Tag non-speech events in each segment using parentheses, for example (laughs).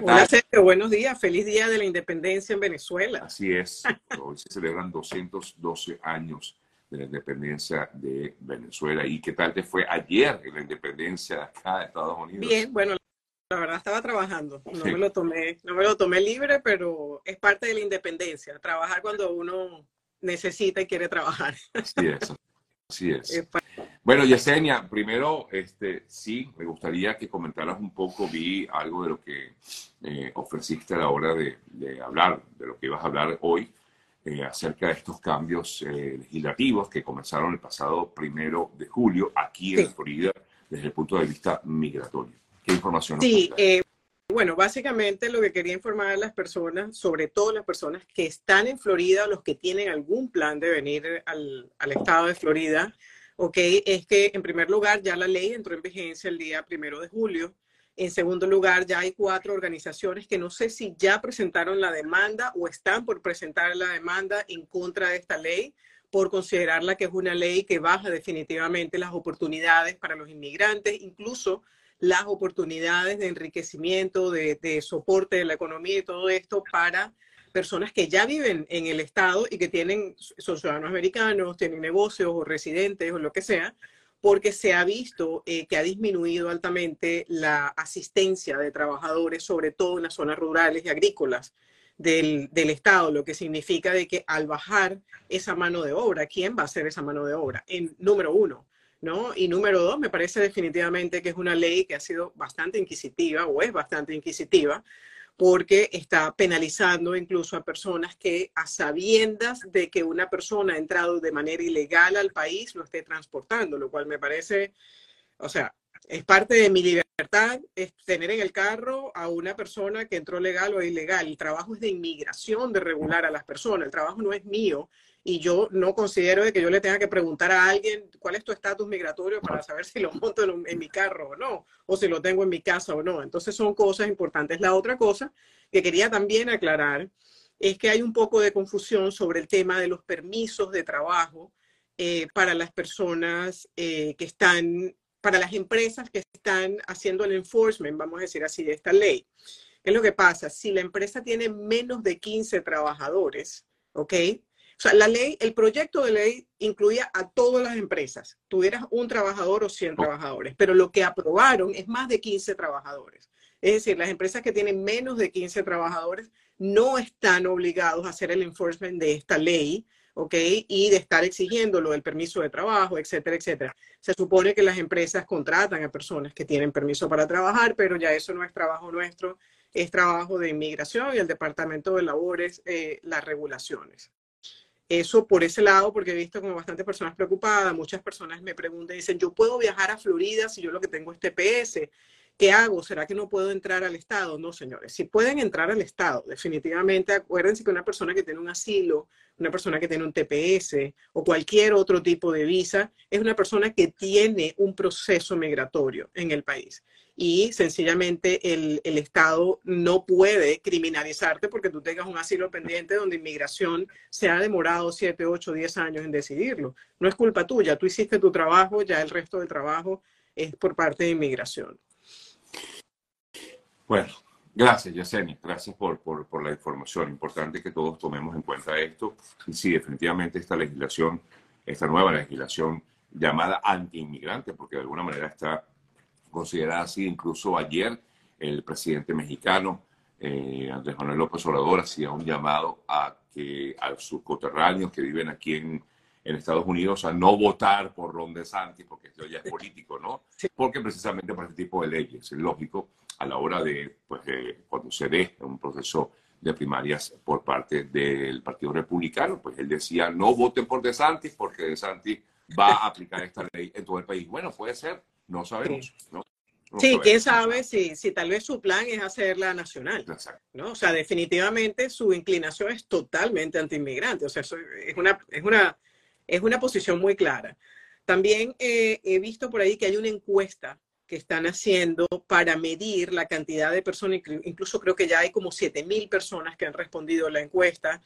Hola Sergio, buenos días. Feliz día de la independencia en Venezuela. Así es. Hoy se celebran 212 años de la independencia de Venezuela. ¿Y qué tal te fue ayer en la independencia de acá de Estados Unidos? Bien, bueno, la verdad estaba trabajando. No me lo tomé, no me lo tomé libre, pero es parte de la independencia. Trabajar cuando uno necesita y quiere trabajar. Así es. Así es. (laughs) Bueno, Yesenia, primero, este, sí, me gustaría que comentaras un poco, vi algo de lo que eh, ofreciste a la hora de, hablar, de lo que ibas a hablar hoy, eh, acerca de estos cambios eh, legislativos que comenzaron el pasado primero de julio aquí en Florida desde el punto de vista migratorio. ¿Qué información nos Sí, bueno, básicamente lo que quería informar a las personas, sobre todo las personas que están en Florida los que tienen algún plan de venir al, al estado de Florida, ¿ok? Es que en primer lugar ya la ley entró en vigencia el día primero de julio. En segundo lugar, ya hay cuatro organizaciones que no sé si ya presentaron la demanda o están por presentar la demanda en contra de esta ley por considerarla que es una ley que baja definitivamente las oportunidades para los inmigrantes, incluso las oportunidades de enriquecimiento, de, soporte de la economía y todo esto para personas que ya viven en el Estado y que tienen, son ciudadanos americanos, tienen negocios o residentes o lo que sea, porque se ha visto eh, que ha disminuido altamente la asistencia de trabajadores, sobre todo en las zonas rurales y agrícolas del, del, Estado, lo que significa de que al bajar esa mano de obra, ¿quién va a hacer esa mano de obra? En número uno, ¿no? Y número dos, me parece definitivamente que es una ley que ha sido bastante inquisitiva o es bastante inquisitiva, porque está penalizando incluso a personas que a sabiendas de que una persona ha entrado de manera ilegal al país lo esté transportando, lo cual me parece, o sea, es parte de mi libertad es tener en el carro a una persona que entró legal o ilegal. El trabajo es de inmigración, de regular a las personas. El trabajo no es mío y yo no considero de que yo le tenga que preguntar a alguien cuál es tu estatus migratorio para saber si lo monto en, mi carro o no, o si lo tengo en mi casa o no. Entonces son cosas importantes. La otra cosa que quería también aclarar es que hay un poco de confusión sobre el tema de los permisos de trabajo eh, para las personas eh, que están, para las empresas que están haciendo el enforcement, vamos a decir así, de esta ley. ¿Qué es lo que pasa? Si la empresa tiene menos de 15 trabajadores, ¿ok? O sea, la ley, el proyecto de ley incluía a todas las empresas, tuvieras un trabajador o 100 trabajadores, pero lo que aprobaron es más de 15 trabajadores. Es decir, las empresas que tienen menos de 15 trabajadores no están obligados a hacer el enforcement de esta ley, ¿ok? Y de estar exigiéndolo, el permiso de trabajo, etcétera, etcétera. Se supone que las empresas contratan a personas que tienen permiso para trabajar, pero ya eso no es trabajo nuestro, es trabajo de inmigración y el Departamento de Labores, eh, las regulaciones. Eso por ese lado, porque he visto como bastantes personas preocupadas, muchas personas me preguntan, dicen, yo puedo viajar a Florida si yo lo que tengo es TPS. ¿Qué hago? ¿Será que no puedo entrar al Estado? No, señores. Si pueden entrar al Estado, definitivamente acuérdense que una persona que tiene un asilo, una persona que tiene un TPS o cualquier otro tipo de visa, es una persona que tiene un proceso migratorio en el país y sencillamente el, el, Estado no puede criminalizarte porque tú tengas un asilo pendiente donde inmigración se ha demorado 7, 8, 10 años en decidirlo. No es culpa tuya, tú hiciste tu trabajo, ya el resto del trabajo es por parte de inmigración. Bueno, gracias Yesenia, gracias por, por, por la información. Importante que todos tomemos en cuenta esto. Y sí, definitivamente esta legislación, esta nueva legislación llamada anti-inmigrante, porque de alguna manera está considerada así. Incluso ayer el presidente mexicano, eh, Andrés Manuel López Obrador, hacía un llamado a que a sus coterráneos que viven aquí en, en Estados Unidos a no votar por Ron DeSantis, porque esto ya es político, ¿no? Porque precisamente por este tipo de leyes es lógico a la hora de, pues, cuando se dé un proceso de primarias por parte del Partido Republicano, pues él decía, no voten por DeSantis porque DeSantis va a aplicar esta ley en todo el país. Bueno, puede ser, no sabemos, ¿no? sí, quién sabe si, si tal vez su plan es hacerla nacional. ¿no? O sea, definitivamente su inclinación es totalmente antiinmigrante. O sea, es, una, es, una, es una posición muy clara. También eh, he visto por ahí que hay una encuesta que están haciendo para medir la cantidad de personas, incluso creo que ya hay como 7 mil personas que han respondido a la encuesta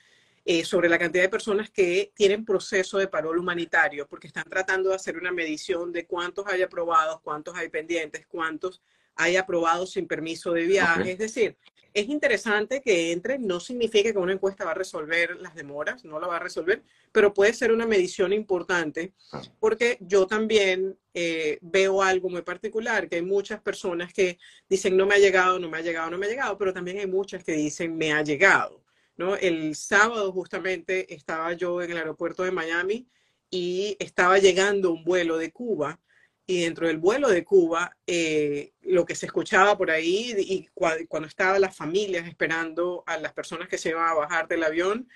eh, sobre la cantidad de personas que tienen proceso de parol humanitario, porque están tratando de hacer una medición de cuántos hay aprobados, cuántos hay pendientes, cuántos hay aprobados sin permiso de viaje. Es decir, es interesante que entre, no significa que una encuesta va a resolver las demoras, no la va a resolver, pero puede ser una medición importante, porque yo también eh, veo algo muy particular, que hay muchas personas que dicen no me ha llegado, no me ha llegado, no me ha llegado, pero también hay muchas que dicen me ha llegado. ¿no? El sábado justamente estaba yo en el aeropuerto de Miami y estaba llegando un vuelo de Cuba y dentro del vuelo de Cuba, eh, lo que se escuchaba por ahí y cuando estaban las familias esperando a las personas que se iban a bajar del avión,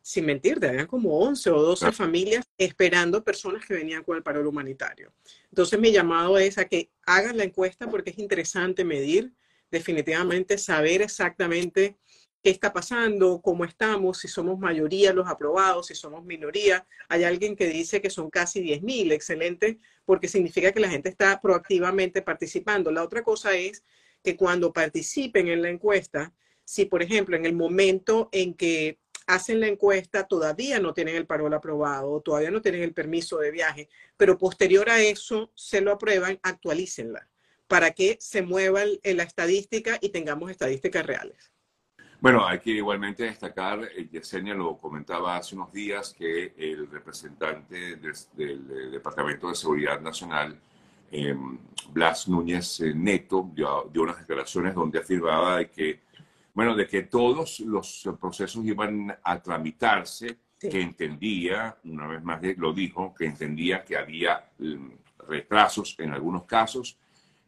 sin mentirte, habían como 11 o 12 familias esperando personas que venían con el paro humanitario. Entonces mi llamado es a que hagan la encuesta porque es interesante medir, definitivamente saber exactamente qué está pasando, cómo estamos, si somos mayoría los aprobados, si somos minoría. Hay alguien que dice que son casi 10.000, excelente, porque significa que la gente está proactivamente participando. La otra cosa es que cuando participen en la encuesta, si por ejemplo en el momento en que hacen la encuesta todavía no tienen el parol aprobado, todavía no tienen el permiso de viaje, pero posterior a eso se lo aprueban, actualícenla para que se mueva la estadística y tengamos estadísticas reales. Bueno, hay que igualmente destacar, eh, Yesenia lo comentaba hace unos días, que el representante del, Departamento de Seguridad Nacional, em, Blas Núñez eh, Neto, dio, unas declaraciones donde afirmaba de que, bueno, de que todos los procesos iban a tramitarse, que entendía, una vez más lo dijo, que entendía que había mm, retrasos en algunos casos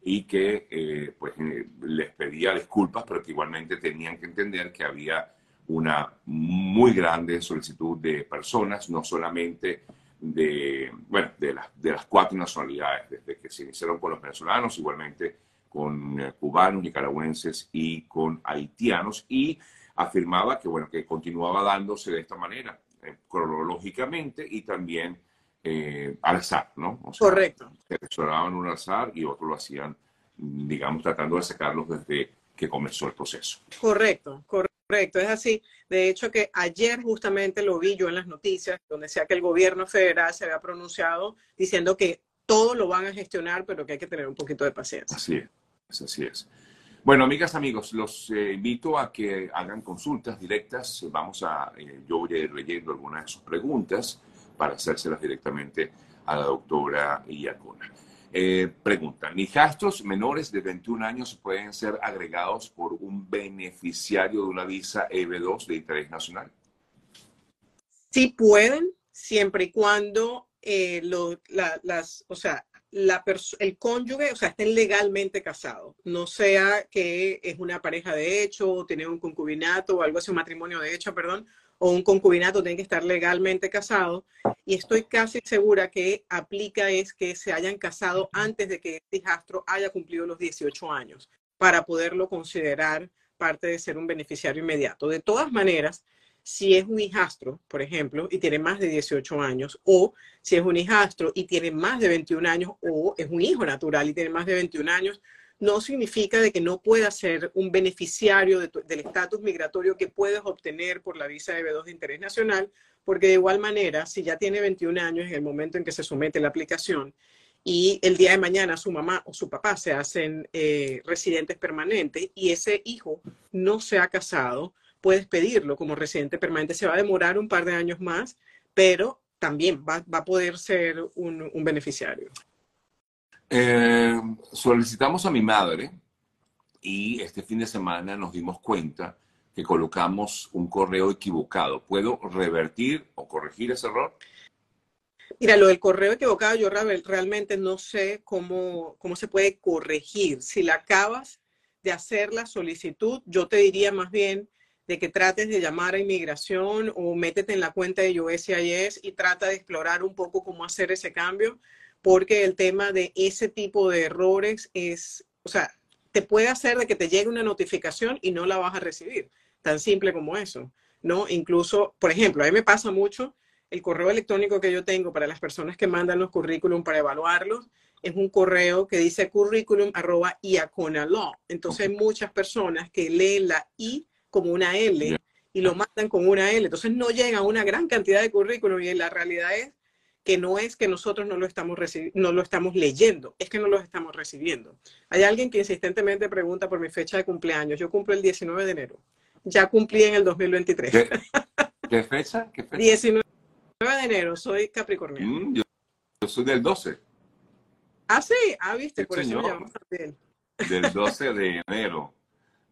y que eh, pues, eh, les pedía disculpas, pero que igualmente tenían que entender que había una muy grande solicitud de personas, no solamente de, bueno, de, las, de las cuatro nacionalidades, desde que se iniciaron con los venezolanos, igualmente con eh, cubanos, nicaragüenses y con haitianos, y afirmaba que, bueno, que continuaba dándose de esta manera, cronológicamente, y también eh, al azar, ¿no? Correcto. Seleccionaban un azar y otros lo hacían, digamos, tratando de sacarlos desde que comenzó el proceso. Correcto, correcto, es así. De hecho, que ayer justamente lo vi yo en las noticias, donde decía que el gobierno federal se había pronunciado diciendo que todo lo van a gestionar, pero que hay que tener un poquito de paciencia. Así es, así es. Bueno, amigas, amigos, los eh, invito a que hagan consultas directas. Vamos a, eh, yo voy a ir leyendo algunas de sus preguntas para hacérselas directamente a la doctora Iacona. Eh, pregunta, ¿hijastros menores de 21 años pueden ser agregados por un beneficiario de una visa EB2 de interés nacional? Sí pueden, siempre y cuando eh, las, o sea, el cónyuge, o sea, estén legalmente casados, no sea que es una pareja de hecho, o tiene un concubinato o algo así, un matrimonio de hecho, perdón, o un concubinato tiene que estar legalmente casado y estoy casi segura que aplica es que se hayan casado antes de que este hijastro haya cumplido los 18 años para poderlo considerar parte de ser un beneficiario inmediato. De todas maneras, si es un hijastro, por ejemplo, y tiene más de 18 años, o si es un hijastro y tiene más de 21 años, o es un hijo natural y tiene más de 21 años, no significa de que no pueda ser un beneficiario del estatus migratorio que puedes obtener por la visa de B2 de interés nacional, porque de igual manera, si ya tiene 21 años en el momento en que se somete la aplicación y el día de mañana su mamá o su papá se hacen eh, residentes permanentes y ese hijo no se ha casado, puedes pedirlo como residente permanente. Se va a demorar un par de años más, pero también va, a poder ser un beneficiario. Eh, solicitamos a mi madre y este fin de semana nos dimos cuenta que colocamos un correo equivocado. ¿Puedo revertir o corregir ese error? Mira, lo del correo equivocado, yo realmente no sé cómo, cómo se puede corregir. Si la acabas de hacer la solicitud, yo te diría más bien de que trates de llamar a inmigración o métete en la cuenta de USCIS y trata de explorar un poco cómo hacer ese cambio, porque el tema de ese tipo de errores es, o sea, te puede hacer de que te llegue una notificación y no la vas a recibir, tan simple como eso, ¿no? Incluso, por ejemplo, a mí me pasa mucho el correo electrónico que yo tengo para las personas que mandan los currículum para evaluarlos, es un correo que dice currículum arroba law. Entonces hay muchas personas que leen la I como una L y lo mandan con una L. Entonces no llega una gran cantidad de currículum y la realidad es que no es que nosotros no lo estamos no lo estamos leyendo, es que no lo estamos recibiendo. Hay alguien que insistentemente pregunta por mi fecha de cumpleaños. Yo cumplo el 19 de enero. Ya cumplí en el 2023. ¿Qué, fecha? ¿Qué fecha? 19 de enero, soy Capricornio. Mm, yo, soy del 12. Ah, sí, ah, viste, por eso llamamos también. Del (laughs) 12 de enero.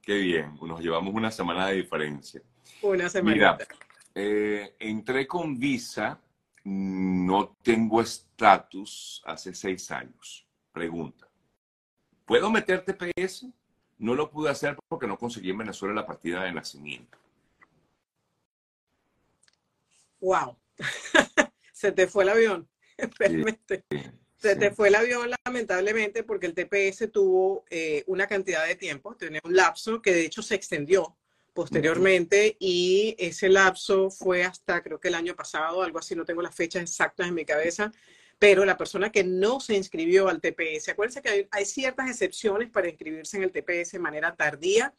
Qué bien, nos llevamos una semana de diferencia. Una semana. Mira, eh, entré con visa, no tengo estatus hace seis años. Pregunta, ¿puedo meter TPS? No lo pude hacer porque no conseguí en Venezuela la partida de nacimiento. Wow. (laughs) Se te fue el avión. (laughs) Se te fue el avión lamentablemente porque el TPS tuvo eh, una cantidad de tiempo, tenía un lapso que de hecho se extendió posteriormente y ese lapso fue hasta creo que el año pasado, algo así, no tengo las fechas exactas en mi cabeza, pero la persona que no se inscribió al TPS, acuérdense que hay, ciertas excepciones para inscribirse en el TPS de manera tardía,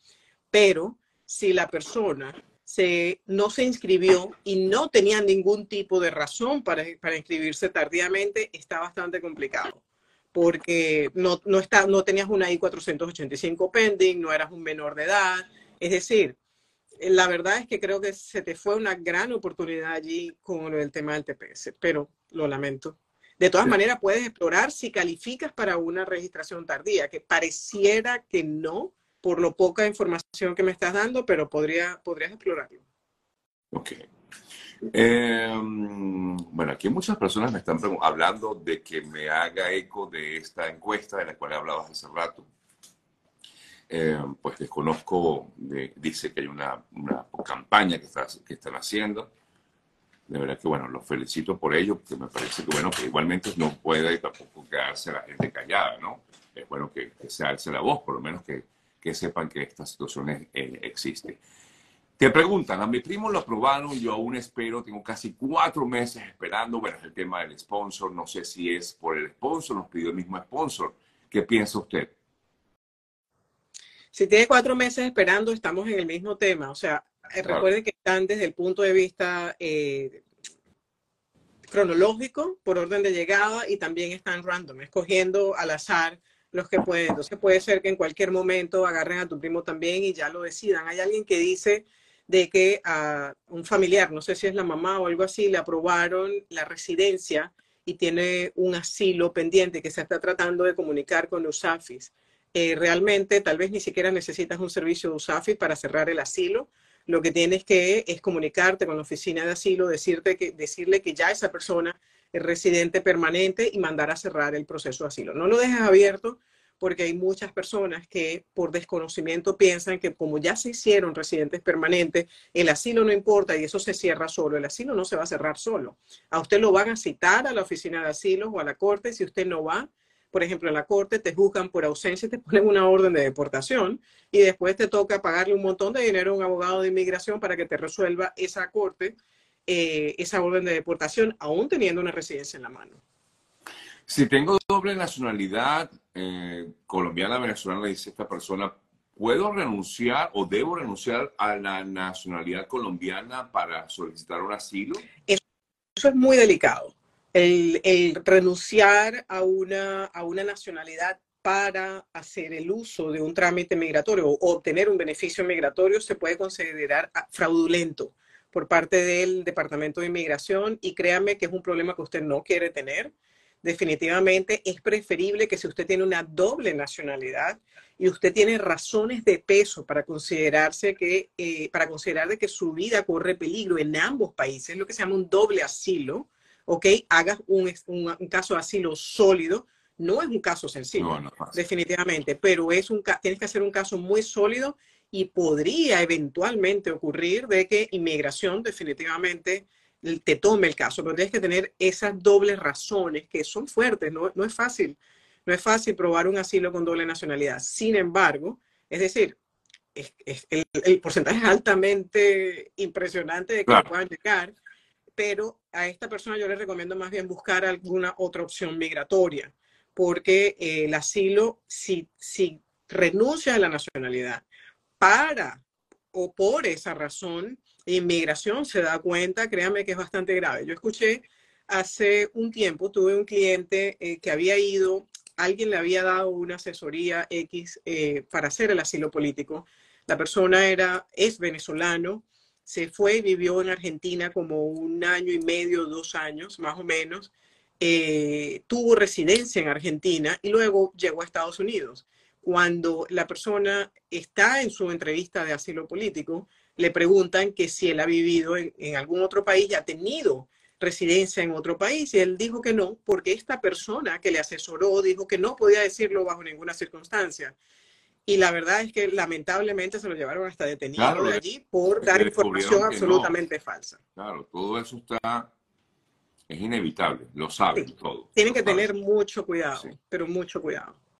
pero si la persona se, no se inscribió y no tenía ningún tipo de razón para, para inscribirse tardíamente, está bastante complicado porque no, no, está, no tenías una I-485 pending, no eras un menor de edad. Es decir, la verdad es que creo que se te fue una gran oportunidad allí con el tema del TPS, pero lo lamento. De todas maneras, puedes explorar si calificas para una registración tardía, que pareciera que no, por lo poca información que me estás dando, pero podría, podrías explorarlo. Ok. Em, bueno, aquí muchas personas me están hablando de que me haga eco de esta encuesta de la cual hablabas hace rato. Eh, pues desconozco, dice que hay una, campaña que, que están haciendo. De verdad que, bueno, los felicito por ello, porque me parece que, bueno, que igualmente no puede tampoco quedarse la gente callada, ¿no? Es bueno que, se alce la voz, por lo menos que, que sepan que esta situación eh, existe. Te preguntan, a mi primo lo aprobaron, yo aún espero, tengo casi cuatro meses esperando, bueno, es el tema del sponsor, no sé si es por el sponsor, nos pidió el mismo sponsor. ¿Qué piensa usted? Si tiene cuatro meses esperando, estamos en el mismo tema. O sea, eh, recuerden que están desde el punto de vista eh, cronológico, por orden de llegada, y también están random, escogiendo al azar los que pueden. Entonces puede ser que en cualquier momento agarren a tu primo también y ya lo decidan. Hay alguien que dice de que a un familiar, no sé si es la mamá o algo así, le aprobaron la residencia y tiene un asilo pendiente que se está tratando de comunicar con los AFIS. Eh, realmente tal vez ni siquiera necesitas un servicio de USAFI para cerrar el asilo. Lo que tienes que es comunicarte con la oficina de asilo, decirte decirle que ya esa persona es residente permanente y mandar a cerrar el proceso de asilo. No lo dejes abierto porque hay muchas personas que por desconocimiento piensan que como ya se hicieron residentes permanentes, el asilo no importa y eso se cierra solo. El asilo no se va a cerrar solo. A usted lo van a citar a la oficina de asilo o a la corte. Si usted no va, por ejemplo, en la corte te juzgan por ausencia y te (laughs) ponen una orden de deportación y después te toca pagarle un montón de dinero a un abogado de inmigración para que te resuelva esa corte, eh, esa orden de deportación, aún teniendo una residencia en la mano. Si tengo doble nacionalidad, eh, colombiana, venezolana, dice esta persona, ¿puedo renunciar o debo renunciar a la nacionalidad colombiana para solicitar un asilo? eso es muy delicado el, renunciar a una, a una nacionalidad para hacer el uso de un trámite migratorio o obtener un beneficio migratorio se puede considerar fraudulento por parte del Departamento de Inmigración y créame que es un problema que usted no quiere tener. Definitivamente es preferible que si usted tiene una doble nacionalidad y usted tiene razones de peso para considerarse que, eh, para considerar de que su vida corre peligro en ambos países, lo que se llama un doble asilo, ¿ok? Hagas un, caso de asilo sólido. No es un caso sencillo, definitivamente, pero es un, tienes que hacer un caso muy sólido y podría eventualmente ocurrir de que inmigración definitivamente te tome el caso, pero tienes que tener esas dobles razones que son fuertes, no, es fácil, no es fácil probar un asilo con doble nacionalidad. Sin embargo, es decir, el, porcentaje es altamente impresionante de que puedan llegar, pero a esta persona yo le recomiendo más bien buscar alguna otra opción migratoria, porque eh, el asilo, si, si renuncia a la nacionalidad para o por esa razón, inmigración se da cuenta, créame que es bastante grave. Yo escuché hace un tiempo tuve un cliente eh, que había ido, alguien le había dado una asesoría X eh, para hacer el asilo político. La persona era, es venezolano, se fue y vivió en Argentina como un año y medio, dos años más o menos. Eh, tuvo residencia en Argentina y luego llegó a Estados Unidos. Cuando la persona está en su entrevista de asilo político, le preguntan que si él ha vivido en, en algún otro país y ha tenido residencia en otro país y él dijo que no, porque esta persona que le asesoró dijo que no podía decirlo bajo ninguna circunstancia. Y la verdad es que lamentablemente se lo llevaron hasta detenido Claro, de le- allí por dar información no. absolutamente falsa. Claro, todo eso está, es inevitable, lo saben Sí. todo. Tienen que saben. tener mucho cuidado, Sí. pero mucho cuidado.